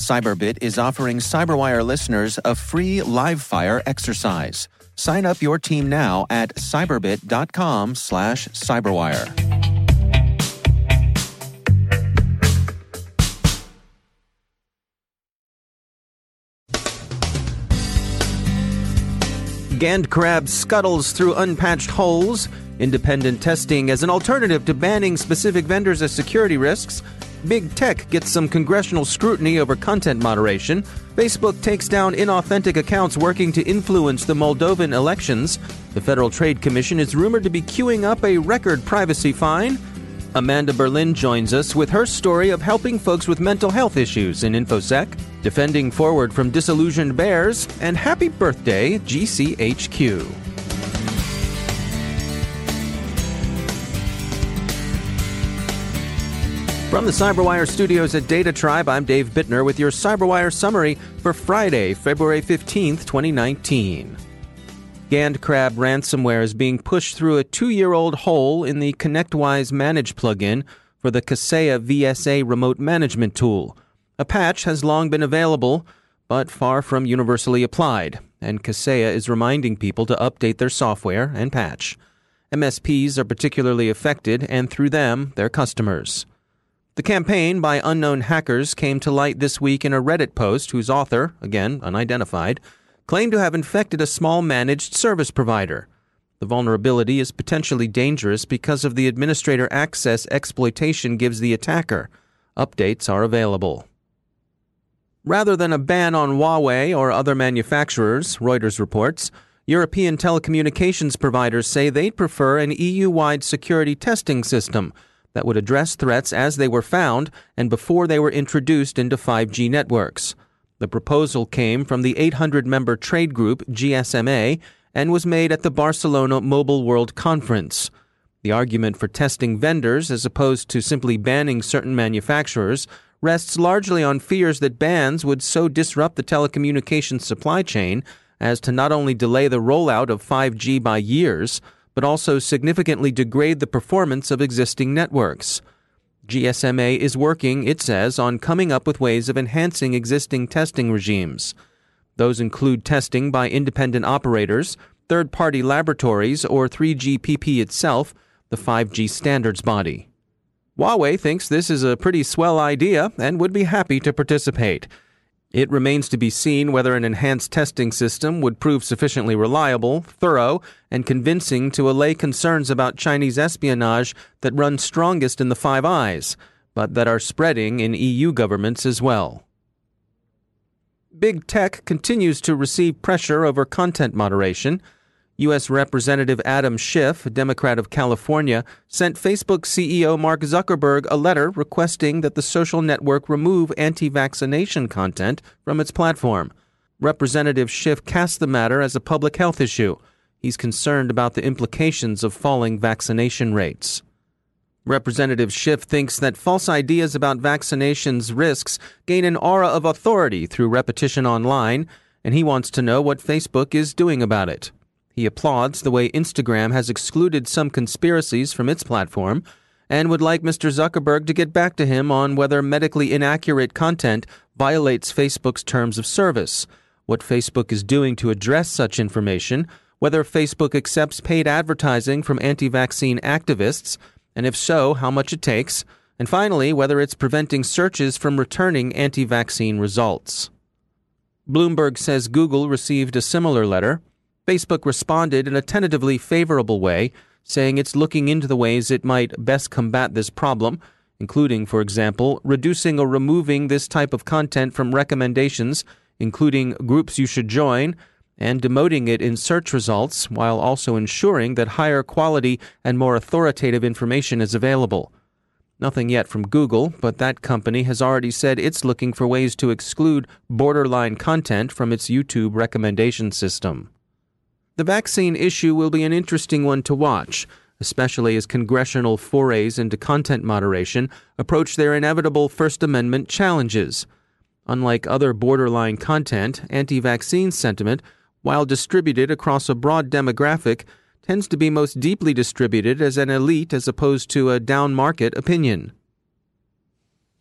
Cyberbit is offering Cyberwire listeners a free live fire exercise. Sign up your team now at cyberbit.com slash cyberwire. GandCrab scuttles through unpatched holes. Independent testing as an alternative to banning specific vendors as security risks. Big tech gets some congressional scrutiny over content moderation. Facebook takes down inauthentic accounts working to influence the Moldovan elections. The Federal Trade Commission is rumored to be queuing up a record privacy fine. Amanda Berlin joins us with her story of helping folks with mental health issues in InfoSec, defending forward from disillusioned bears, and happy birthday, GCHQ. From the Cyberwire studios at Data Tribe, I'm Dave Bittner with your Cyberwire summary for Friday, February 15th, 2019. GandCrab ransomware is being pushed through a two year old hole in the ConnectWise Manage plugin for the Kaseya VSA remote management tool. A patch has long been available, but far from universally applied, and Kaseya is reminding people to update their software and patch. MSPs are particularly affected, and through them, their customers. The campaign by unknown hackers came to light this week in a Reddit post whose author, again unidentified, claimed to have infected a small managed service provider. The vulnerability is potentially dangerous because of the administrator access exploitation gives the attacker. Updates are available. Rather than a ban on Huawei or other manufacturers, Reuters reports, European telecommunications providers say they'd prefer an EU wide security testing system that would address threats as they were found and before they were introduced into 5G networks. The proposal came from the 800 member trade group GSMA and was made at the Barcelona Mobile World Conference. The argument for testing vendors as opposed to simply banning certain manufacturers rests largely on fears that bans would so disrupt the telecommunications supply chain as to not only delay the rollout of 5G by years, but also significantly degrade the performance of existing networks. GSMA is working, it says, on coming up with ways of enhancing existing testing regimes. Those include testing by independent operators, third party laboratories, or 3GPP itself, the 5G standards body. Huawei thinks this is a pretty swell idea and would be happy to participate. It remains to be seen whether an enhanced testing system would prove sufficiently reliable, thorough, and convincing to allay concerns about Chinese espionage that run strongest in the Five Eyes, but that are spreading in EU governments as well. Big Tech continues to receive pressure over content moderation. U.S. Representative Adam Schiff, a Democrat of California, sent Facebook CEO Mark Zuckerberg a letter requesting that the social network remove anti vaccination content from its platform. Representative Schiff cast the matter as a public health issue. He's concerned about the implications of falling vaccination rates. Representative Schiff thinks that false ideas about vaccinations risks gain an aura of authority through repetition online, and he wants to know what Facebook is doing about it. He applauds the way Instagram has excluded some conspiracies from its platform and would like Mr. Zuckerberg to get back to him on whether medically inaccurate content violates Facebook's terms of service, what Facebook is doing to address such information, whether Facebook accepts paid advertising from anti vaccine activists, and if so, how much it takes, and finally, whether it's preventing searches from returning anti vaccine results. Bloomberg says Google received a similar letter. Facebook responded in a tentatively favorable way, saying it's looking into the ways it might best combat this problem, including, for example, reducing or removing this type of content from recommendations, including groups you should join, and demoting it in search results while also ensuring that higher quality and more authoritative information is available. Nothing yet from Google, but that company has already said it's looking for ways to exclude borderline content from its YouTube recommendation system. The vaccine issue will be an interesting one to watch, especially as congressional forays into content moderation approach their inevitable First Amendment challenges. Unlike other borderline content, anti vaccine sentiment while distributed across a broad demographic, tends to be most deeply distributed as an elite as opposed to a down market opinion.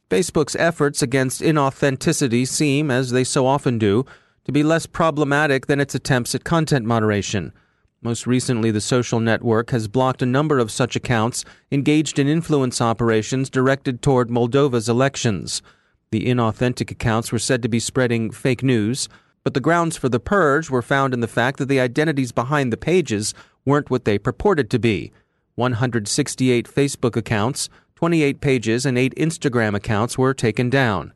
Facebook's efforts against inauthenticity seem, as they so often do, to be less problematic than its attempts at content moderation. Most recently, the social network has blocked a number of such accounts engaged in influence operations directed toward Moldova's elections. The inauthentic accounts were said to be spreading fake news, but the grounds for the purge were found in the fact that the identities behind the pages weren't what they purported to be 168 Facebook accounts, 28 pages, and 8 Instagram accounts were taken down.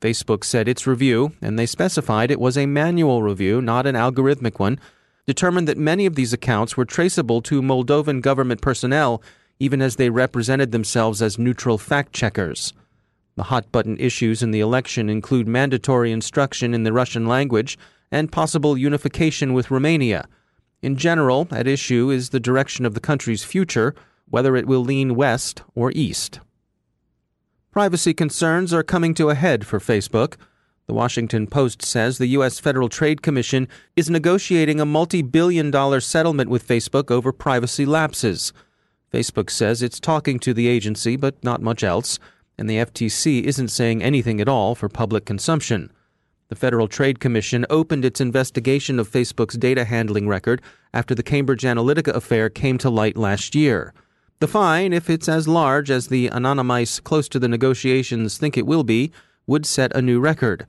Facebook said its review, and they specified it was a manual review, not an algorithmic one, determined that many of these accounts were traceable to Moldovan government personnel, even as they represented themselves as neutral fact checkers. The hot button issues in the election include mandatory instruction in the Russian language and possible unification with Romania. In general, at issue is the direction of the country's future, whether it will lean west or east. Privacy concerns are coming to a head for Facebook. The Washington Post says the U.S. Federal Trade Commission is negotiating a multi billion dollar settlement with Facebook over privacy lapses. Facebook says it's talking to the agency, but not much else and the FTC isn't saying anything at all for public consumption. The Federal Trade Commission opened its investigation of Facebook's data handling record after the Cambridge Analytica affair came to light last year. The fine, if it's as large as the Anonymice close to the negotiations think it will be, would set a new record.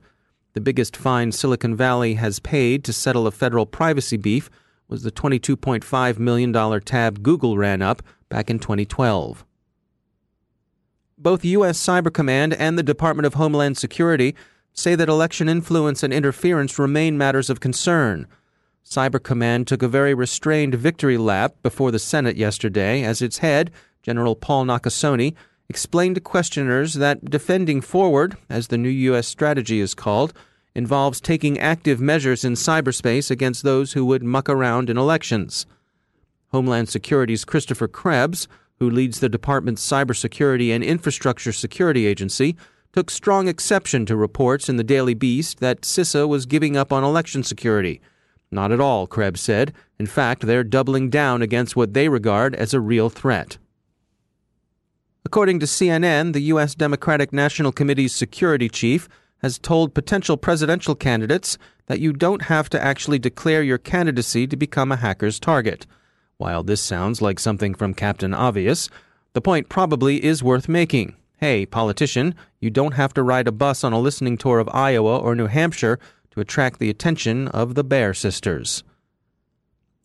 The biggest fine Silicon Valley has paid to settle a federal privacy beef was the $22.5 million tab Google ran up back in 2012 both U.S. Cyber Command and the Department of Homeland Security say that election influence and interference remain matters of concern. Cyber Command took a very restrained victory lap before the Senate yesterday as its head, General Paul Nakasone, explained to questioners that defending forward, as the new U.S. strategy is called, involves taking active measures in cyberspace against those who would muck around in elections. Homeland Security's Christopher Krebs who leads the department's Cybersecurity and Infrastructure Security Agency, took strong exception to reports in the Daily Beast that CISA was giving up on election security. Not at all, Krebs said. In fact, they're doubling down against what they regard as a real threat. According to CNN, the U.S. Democratic National Committee's security chief has told potential presidential candidates that you don't have to actually declare your candidacy to become a hacker's target. While this sounds like something from Captain Obvious, the point probably is worth making. Hey, politician, you don't have to ride a bus on a listening tour of Iowa or New Hampshire to attract the attention of the Bear sisters.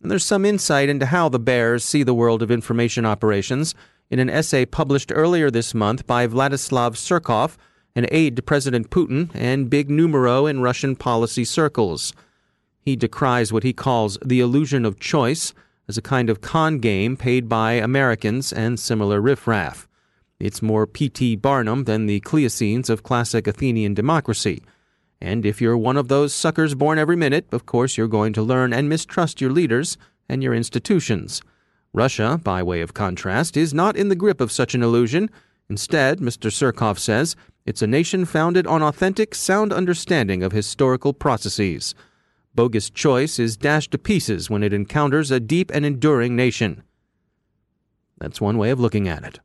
And there's some insight into how the Bears see the world of information operations in an essay published earlier this month by Vladislav Surkov, an aide to President Putin and big numero in Russian policy circles. He decries what he calls the illusion of choice as a kind of con game paid by Americans and similar riffraff. It's more P.T. Barnum than the Cleisthenes of classic Athenian democracy. And if you're one of those suckers born every minute, of course you're going to learn and mistrust your leaders and your institutions. Russia, by way of contrast, is not in the grip of such an illusion. Instead, Mr. Surkov says, it's a nation founded on authentic, sound understanding of historical processes. Bogus choice is dashed to pieces when it encounters a deep and enduring nation. That's one way of looking at it.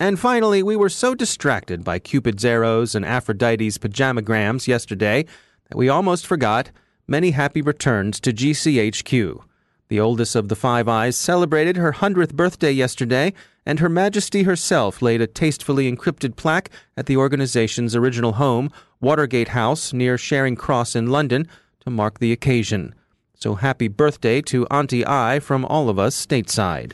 And finally, we were so distracted by Cupid's arrows and Aphrodite's pajamagrams yesterday that we almost forgot many happy returns to GCHQ. The oldest of the Five Eyes celebrated her 100th birthday yesterday, and Her Majesty herself laid a tastefully encrypted plaque at the organization's original home, Watergate House, near Charing Cross in London, to mark the occasion. So happy birthday to Auntie I from all of us stateside.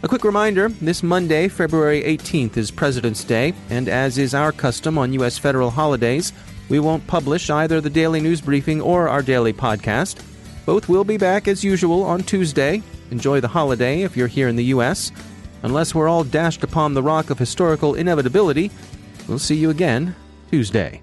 A quick reminder this Monday, February 18th, is President's Day, and as is our custom on U.S. federal holidays, we won't publish either the daily news briefing or our daily podcast. Both will be back as usual on Tuesday. Enjoy the holiday if you're here in the U.S. Unless we're all dashed upon the rock of historical inevitability, we'll see you again Tuesday.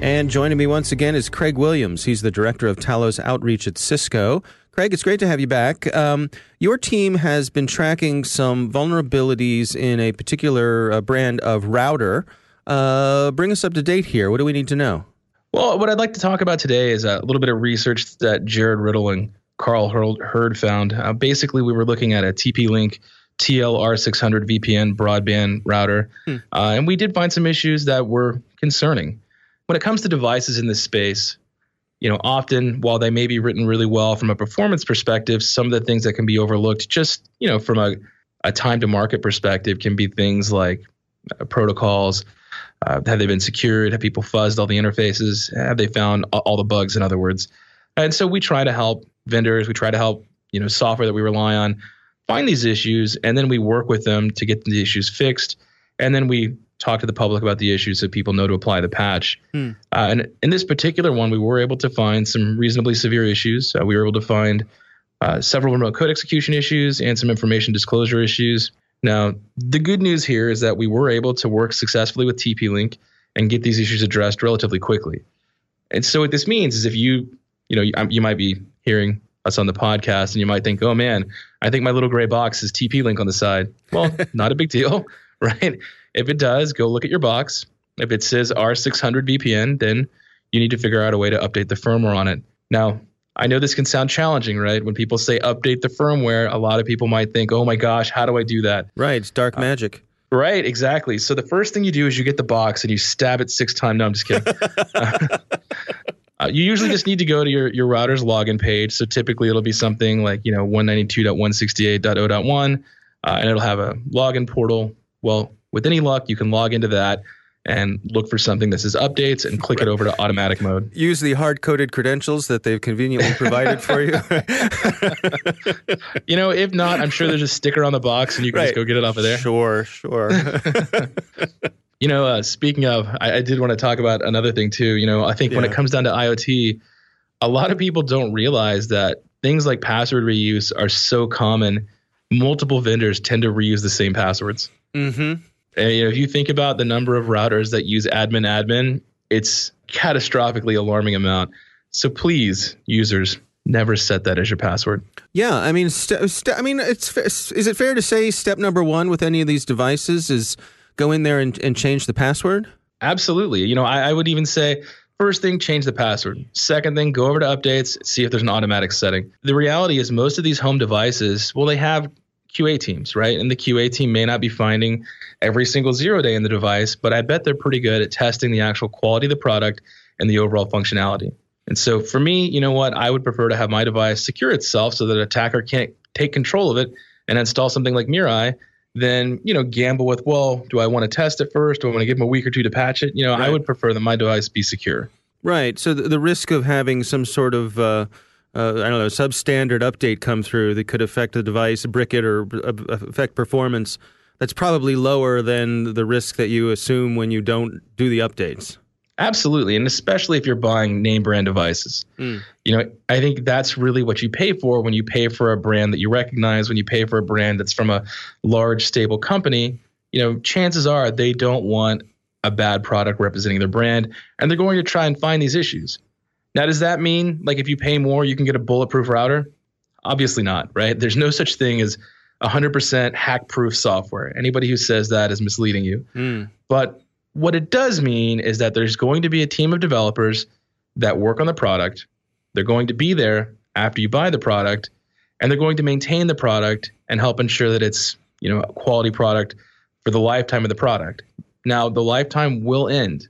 And joining me once again is Craig Williams. He's the director of Talos Outreach at Cisco. Craig, it's great to have you back. Um, your team has been tracking some vulnerabilities in a particular uh, brand of router. Uh, bring us up to date here. What do we need to know? Well, what I'd like to talk about today is a little bit of research that Jared Rittle and Carl Hurd found. Uh, basically, we were looking at a TP Link TLR600 VPN broadband router, hmm. uh, and we did find some issues that were concerning when it comes to devices in this space, you know, often while they may be written really well from a performance perspective, some of the things that can be overlooked just, you know, from a, a time to market perspective can be things like uh, protocols. Uh, have they been secured? Have people fuzzed all the interfaces? Have they found all, all the bugs, in other words? And so we try to help vendors, we try to help, you know, software that we rely on find these issues, and then we work with them to get the issues fixed. And then we talk to the public about the issues so people know to apply the patch. Hmm. Uh, and in this particular one, we were able to find some reasonably severe issues. Uh, we were able to find uh, several remote code execution issues and some information disclosure issues. Now, the good news here is that we were able to work successfully with TP-Link and get these issues addressed relatively quickly. And so what this means is if you, you know, you, you might be hearing us on the podcast and you might think, oh man, I think my little gray box is TP-Link on the side. Well, not a big deal, right? If it does, go look at your box. If it says R600 VPN, then you need to figure out a way to update the firmware on it. Now, I know this can sound challenging, right? When people say update the firmware, a lot of people might think, oh my gosh, how do I do that? Right, it's dark uh, magic. Right, exactly. So the first thing you do is you get the box and you stab it six times. No, I'm just kidding. uh, you usually just need to go to your, your router's login page. So typically it'll be something like, you know, 192.168.0.1, uh, and it'll have a login portal. Well, with any luck, you can log into that and look for something that says updates and click it over to automatic mode. Use the hard coded credentials that they've conveniently provided for you. you know, if not, I'm sure there's a sticker on the box and you can right. just go get it off of there. Sure, sure. you know, uh, speaking of, I, I, did want to talk about another thing too. You know, I think yeah. when it comes down to IoT, a lot of people don't realize that things like password reuse are so common. Multiple vendors tend to reuse the same passwords. Mm-hmm. And, you know, if you think about the number of routers that use admin admin, it's catastrophically alarming amount. So please, users, never set that as your password. Yeah, I mean, st- st- I mean, it's is it fair to say step number one with any of these devices is go in there and, and change the password? Absolutely. You know, I, I would even say First thing, change the password. Second thing, go over to updates, see if there's an automatic setting. The reality is, most of these home devices, well, they have QA teams, right? And the QA team may not be finding every single zero day in the device, but I bet they're pretty good at testing the actual quality of the product and the overall functionality. And so for me, you know what? I would prefer to have my device secure itself so that an attacker can't take control of it and install something like Mirai than, you know, gamble with, well, do I want to test it first? Do I want to give them a week or two to patch it? You know, right. I would prefer that my device be secure. Right. So the, the risk of having some sort of uh, uh, I don't know substandard update come through that could affect the device, brick it, or uh, affect performance. That's probably lower than the risk that you assume when you don't do the updates. Absolutely, and especially if you're buying name brand devices. Mm. You know, I think that's really what you pay for when you pay for a brand that you recognize, when you pay for a brand that's from a large stable company, you know, chances are they don't want a bad product representing their brand and they're going to try and find these issues. Now, does that mean like if you pay more, you can get a bulletproof router? Obviously not, right? There's no such thing as 100% hack proof software. Anybody who says that is misleading you. Mm. But what it does mean is that there's going to be a team of developers that work on the product. They're going to be there after you buy the product, and they're going to maintain the product and help ensure that it's you know a quality product for the lifetime of the product. Now the lifetime will end,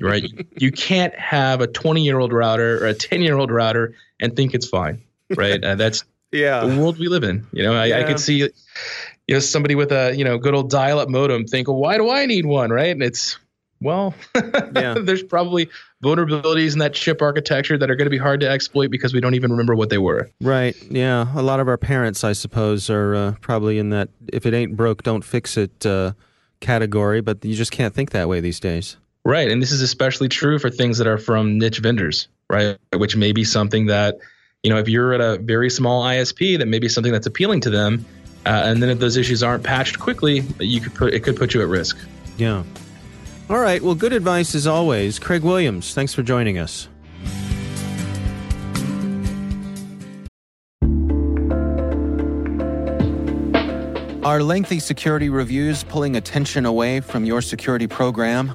right? you can't have a 20 year old router or a 10 year old router and think it's fine, right? Uh, that's yeah the world we live in. You know, I, yeah. I could see you know somebody with a you know good old dial-up modem think, well, why do I need one, right? And it's well, yeah. there's probably vulnerabilities in that chip architecture that are going to be hard to exploit because we don't even remember what they were. Right. Yeah. A lot of our parents, I suppose, are uh, probably in that if it ain't broke, don't fix it uh, category. But you just can't think that way these days. Right. And this is especially true for things that are from niche vendors, right? Which may be something that, you know, if you're at a very small ISP, that may be something that's appealing to them uh, and then if those issues aren't patched quickly, you could put it could put you at risk. Yeah. All right. Well, good advice as always. Craig Williams, thanks for joining us. Are lengthy security reviews pulling attention away from your security program?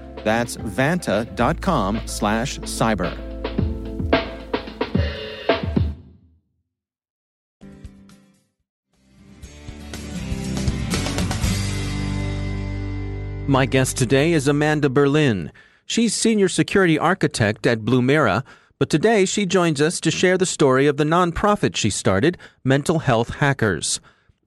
That's vanta.com slash cyber. My guest today is Amanda Berlin. She's senior security architect at Blumira, but today she joins us to share the story of the nonprofit she started, Mental Health Hackers.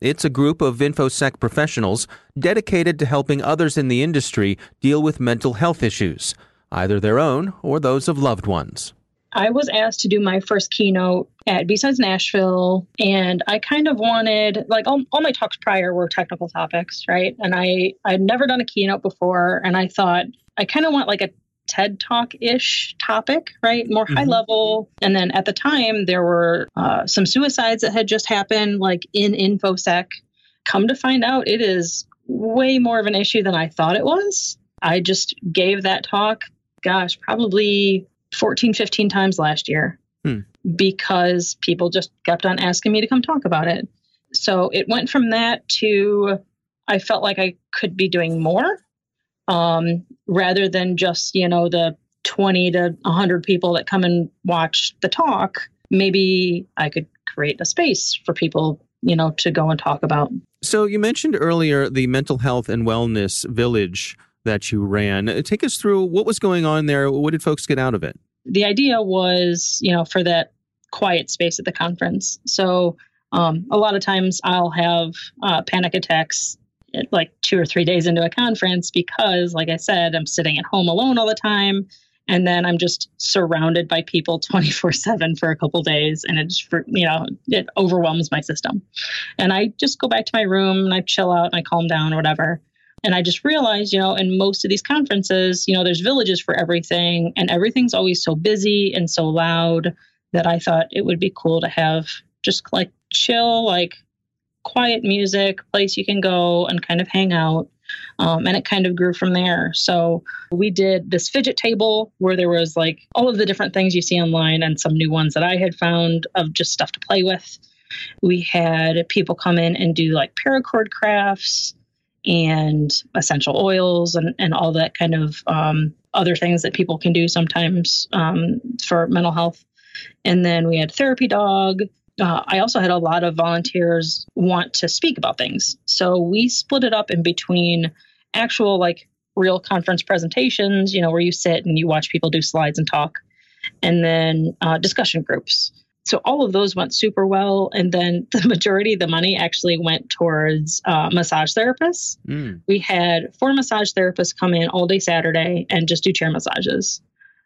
It's a group of InfoSec professionals dedicated to helping others in the industry deal with mental health issues, either their own or those of loved ones. I was asked to do my first keynote at B-Sides Nashville, and I kind of wanted like all, all my talks prior were technical topics, right? And I I'd never done a keynote before, and I thought I kind of want like a TED Talk ish topic, right? More mm-hmm. high level. And then at the time, there were uh, some suicides that had just happened, like in InfoSec. Come to find out, it is way more of an issue than I thought it was. I just gave that talk, gosh, probably 14, 15 times last year hmm. because people just kept on asking me to come talk about it. So it went from that to I felt like I could be doing more um, rather than just, you know, the 20 to 100 people that come and watch the talk. Maybe I could create a space for people, you know, to go and talk about. So you mentioned earlier the mental health and wellness village that you ran. Take us through what was going on there. What did folks get out of it? The idea was, you know, for that quiet space at the conference. So um, a lot of times I'll have uh, panic attacks like two or three days into a conference because, like I said, I'm sitting at home alone all the time. And then I'm just surrounded by people 24 7 for a couple days. And it you know, it overwhelms my system. And I just go back to my room and I chill out and I calm down or whatever. And I just realized, you know, in most of these conferences, you know, there's villages for everything and everything's always so busy and so loud that I thought it would be cool to have just like chill, like quiet music, place you can go and kind of hang out. Um, and it kind of grew from there. So we did this fidget table where there was like all of the different things you see online and some new ones that I had found of just stuff to play with. We had people come in and do like paracord crafts and essential oils and, and all that kind of um, other things that people can do sometimes um, for mental health. And then we had therapy dog, uh, I also had a lot of volunteers want to speak about things. So we split it up in between actual, like, real conference presentations, you know, where you sit and you watch people do slides and talk, and then uh, discussion groups. So all of those went super well. And then the majority of the money actually went towards uh, massage therapists. Mm. We had four massage therapists come in all day Saturday and just do chair massages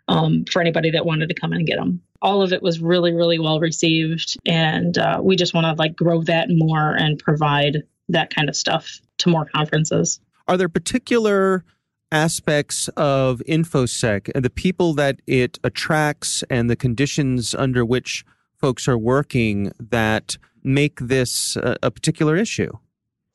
um, for anybody that wanted to come and get them all of it was really, really well received. And uh, we just want to like grow that more and provide that kind of stuff to more conferences. Are there particular aspects of InfoSec and the people that it attracts and the conditions under which folks are working that make this a, a particular issue?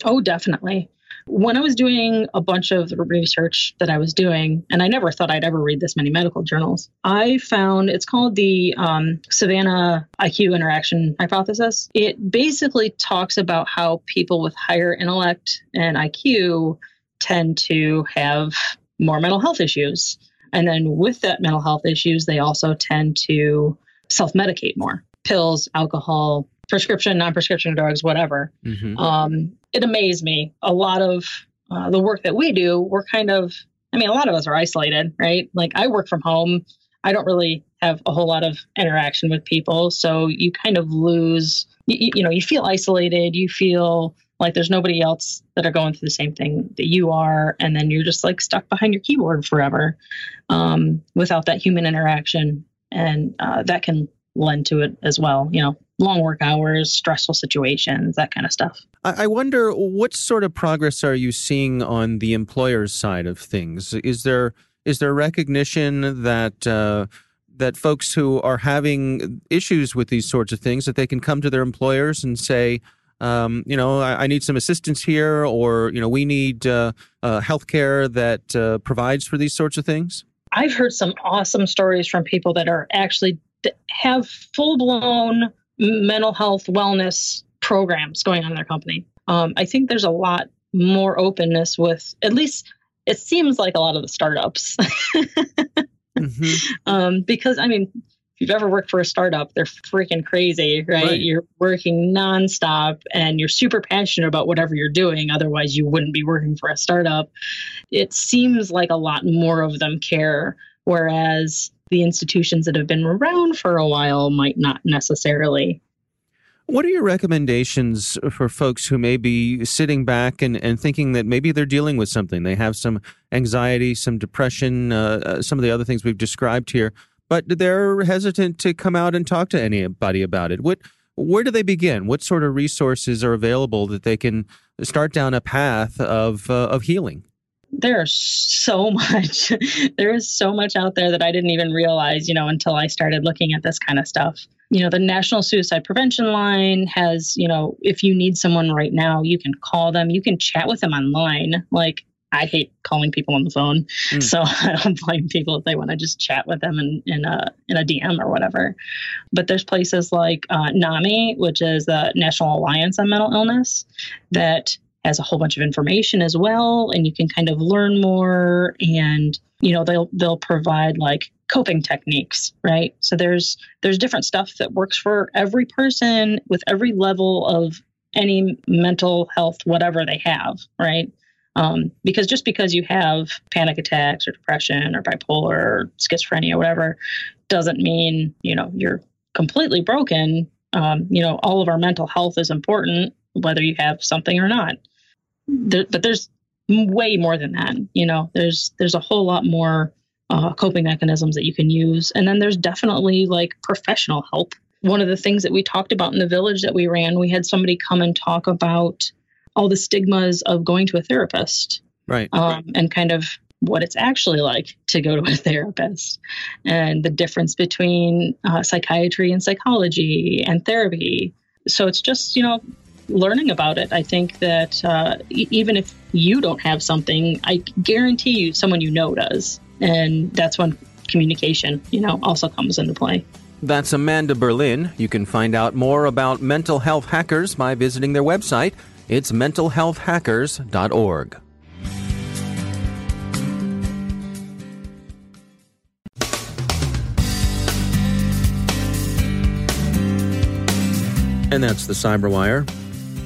Oh, definitely. When I was doing a bunch of research that I was doing, and I never thought I'd ever read this many medical journals, I found it's called the um, Savanna IQ interaction hypothesis. It basically talks about how people with higher intellect and IQ tend to have more mental health issues. And then with that mental health issues, they also tend to self medicate more pills, alcohol, prescription, non prescription drugs, whatever. Mm-hmm. Um, it amazed me. A lot of uh, the work that we do, we're kind of, I mean, a lot of us are isolated, right? Like I work from home. I don't really have a whole lot of interaction with people. So you kind of lose, you, you know, you feel isolated. You feel like there's nobody else that are going through the same thing that you are. And then you're just like stuck behind your keyboard forever um, without that human interaction. And uh, that can lend to it as well. You know, long work hours, stressful situations, that kind of stuff. I wonder what sort of progress are you seeing on the employer's side of things? Is there is there recognition that uh, that folks who are having issues with these sorts of things that they can come to their employers and say, um, you know, I, I, need some assistance here, or you know, we need uh, uh, health care that uh, provides for these sorts of things? I've heard some awesome stories from people that are actually have full blown mental health wellness programs going on in their company. Um, I think there's a lot more openness with at least it seems like a lot of the startups. mm-hmm. um, because I mean, if you've ever worked for a startup, they're freaking crazy, right? right? You're working nonstop and you're super passionate about whatever you're doing. Otherwise, you wouldn't be working for a startup. It seems like a lot more of them care. Whereas the institutions that have been around for a while might not necessarily. What are your recommendations for folks who may be sitting back and, and thinking that maybe they're dealing with something? They have some anxiety, some depression, uh, uh some of the other things we've described here, but they're hesitant to come out and talk to anybody about it. What, where do they begin? What sort of resources are available that they can start down a path of, uh, of healing? There's so much there is so much out there that i didn't even realize you know until i started looking at this kind of stuff. You know the national suicide prevention line has you know if you need someone right now you can call them. You can chat with them online. Like i hate calling people on the phone. Mm. so i don't blame people if they want to just chat with them in, in a in a dm or whatever. But there's places like uh, nami which is the national alliance on mental illness that has a whole bunch of information as well and you can kind of learn more and you know they'll they'll provide like coping techniques right? So there's there's different stuff that works for every person with every level of any mental health whatever they have right? Um, because just because you have panic attacks or depression or bipolar or schizophrenia or whatever doesn't mean you know you're completely broken. Um, you know all of our mental health is important whether you have something or not there, but there's way more than that. You know, there's there's a whole lot more uh, coping mechanisms that you can use, and then there's definitely like professional help. One of the things that we talked about in the village that we ran, we had somebody come and talk about all the stigmas of going to a therapist, right? Um, and kind of what it's actually like to go to a therapist and the difference between uh, psychiatry and psychology and therapy. So it's just, you know, learning about it. I think that uh, even if you don't have something, I guarantee you someone you know does. And that's when communication, you know, also comes into play. That's Amanda Berlin. You can find out more about mental health hackers by visiting their website. It's mentalhealthhackers.org. And that's the Cyberwire.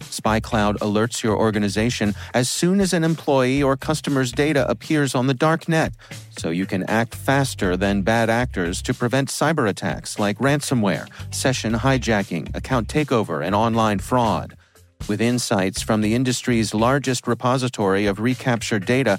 SpyCloud alerts your organization as soon as an employee or customer's data appears on the dark net, so you can act faster than bad actors to prevent cyber attacks like ransomware, session hijacking, account takeover, and online fraud. With insights from the industry's largest repository of recaptured data,